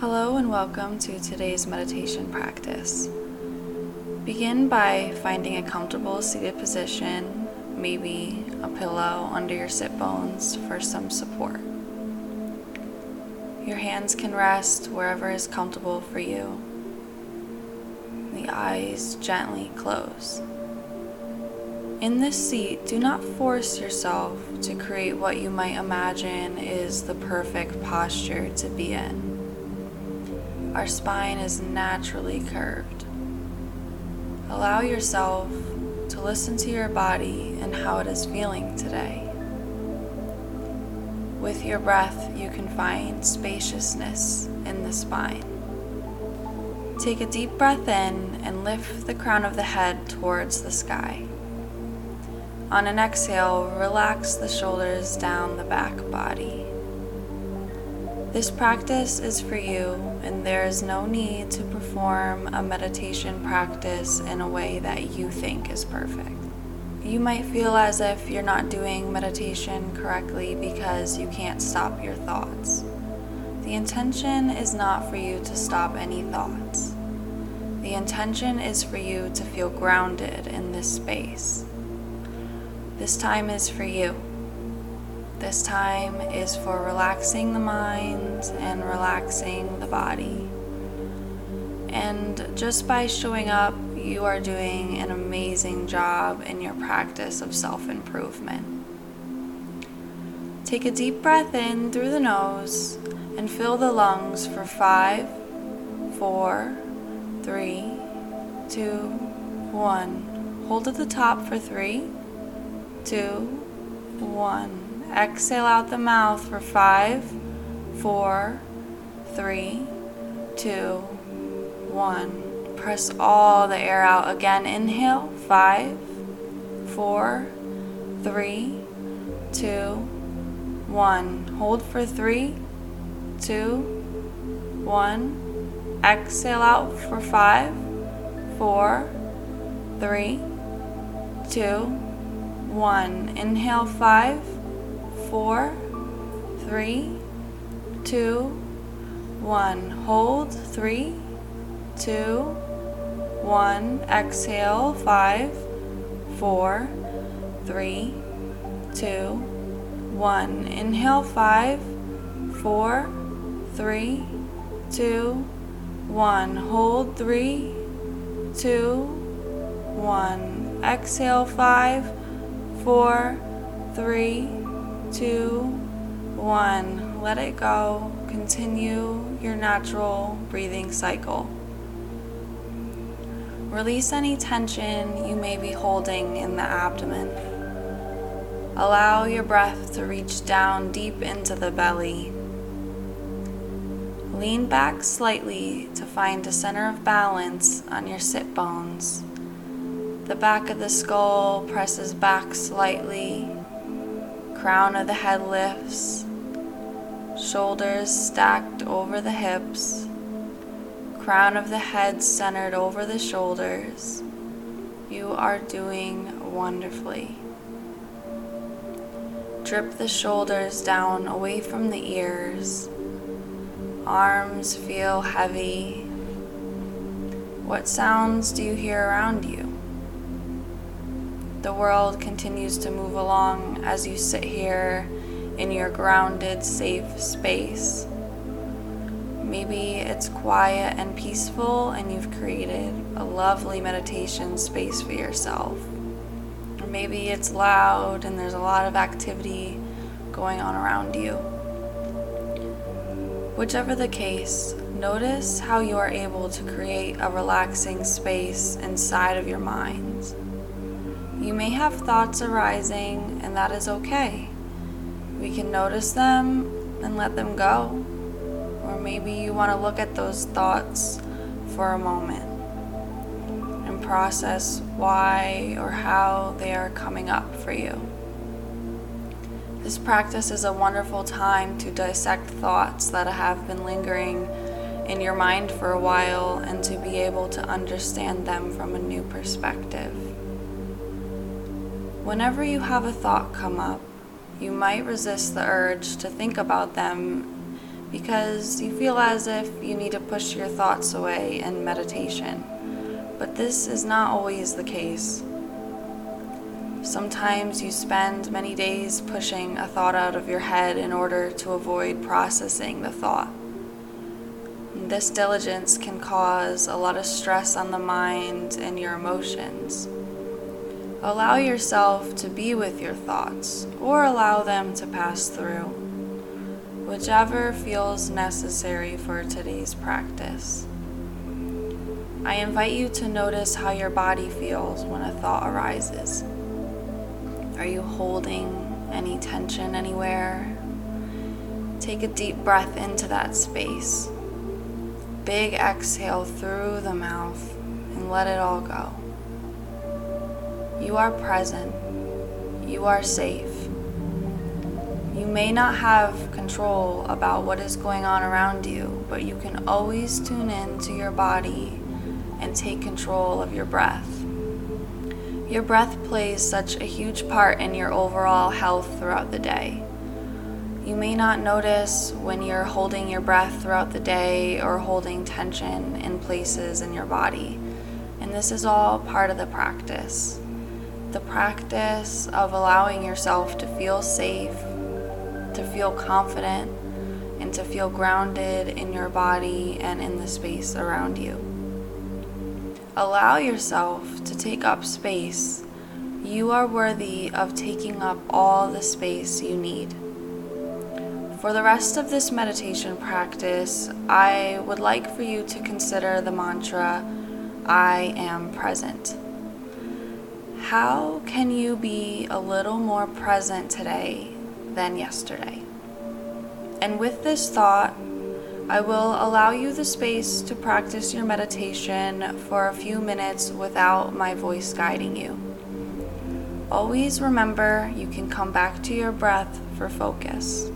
Hello and welcome to today's meditation practice. Begin by finding a comfortable seated position, maybe a pillow under your sit bones for some support. Your hands can rest wherever is comfortable for you. The eyes gently close. In this seat, do not force yourself to create what you might imagine is the perfect posture to be in. Our spine is naturally curved. Allow yourself to listen to your body and how it is feeling today. With your breath, you can find spaciousness in the spine. Take a deep breath in and lift the crown of the head towards the sky. On an exhale, relax the shoulders down the back body. This practice is for you, and there is no need to perform a meditation practice in a way that you think is perfect. You might feel as if you're not doing meditation correctly because you can't stop your thoughts. The intention is not for you to stop any thoughts. The intention is for you to feel grounded in this space. This time is for you. This time is for relaxing the mind and relaxing the body. And just by showing up, you are doing an amazing job in your practice of self improvement. Take a deep breath in through the nose and fill the lungs for five, four, three, two, one. Hold at the top for three, two, one. Exhale out the mouth for five, four, three, two, one. Press all the air out again. Inhale, five, four, three, two, one. Hold for three, two, one. Exhale out for five, four, three, two, one. Inhale, five four, three, two, one. Hold, three, two, one. Exhale, five, four, three, two, one. Inhale, five, four, three, two, one. Hold, three, two, one. Exhale, five, four, three, two, one. Let it go. Continue your natural breathing cycle. Release any tension you may be holding in the abdomen. Allow your breath to reach down deep into the belly. Lean back slightly to find a center of balance on your sit bones. The back of the skull presses back slightly Crown of the head lifts, shoulders stacked over the hips, crown of the head centered over the shoulders. You are doing wonderfully. Drip the shoulders down away from the ears. Arms feel heavy. What sounds do you hear around you? The world continues to move along as you sit here in your grounded, safe space. Maybe it's quiet and peaceful, and you've created a lovely meditation space for yourself. Or maybe it's loud and there's a lot of activity going on around you. Whichever the case, notice how you are able to create a relaxing space inside of your mind. You may have thoughts arising, and that is okay. We can notice them and let them go. Or maybe you want to look at those thoughts for a moment and process why or how they are coming up for you. This practice is a wonderful time to dissect thoughts that have been lingering in your mind for a while and to be able to understand them from a new perspective. Whenever you have a thought come up, you might resist the urge to think about them because you feel as if you need to push your thoughts away in meditation. But this is not always the case. Sometimes you spend many days pushing a thought out of your head in order to avoid processing the thought. This diligence can cause a lot of stress on the mind and your emotions. Allow yourself to be with your thoughts or allow them to pass through, whichever feels necessary for today's practice. I invite you to notice how your body feels when a thought arises. Are you holding any tension anywhere? Take a deep breath into that space. Big exhale through the mouth and let it all go. You are present. You are safe. You may not have control about what is going on around you, but you can always tune in to your body and take control of your breath. Your breath plays such a huge part in your overall health throughout the day. You may not notice when you're holding your breath throughout the day or holding tension in places in your body, and this is all part of the practice. The practice of allowing yourself to feel safe, to feel confident, and to feel grounded in your body and in the space around you. Allow yourself to take up space. You are worthy of taking up all the space you need. For the rest of this meditation practice, I would like for you to consider the mantra, I am present. How can you be a little more present today than yesterday? And with this thought, I will allow you the space to practice your meditation for a few minutes without my voice guiding you. Always remember you can come back to your breath for focus.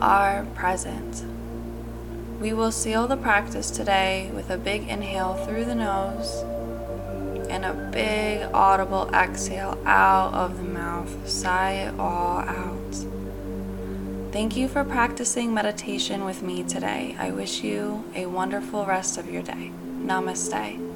Are present. We will seal the practice today with a big inhale through the nose and a big audible exhale out of the mouth. Sigh it all out. Thank you for practicing meditation with me today. I wish you a wonderful rest of your day. Namaste.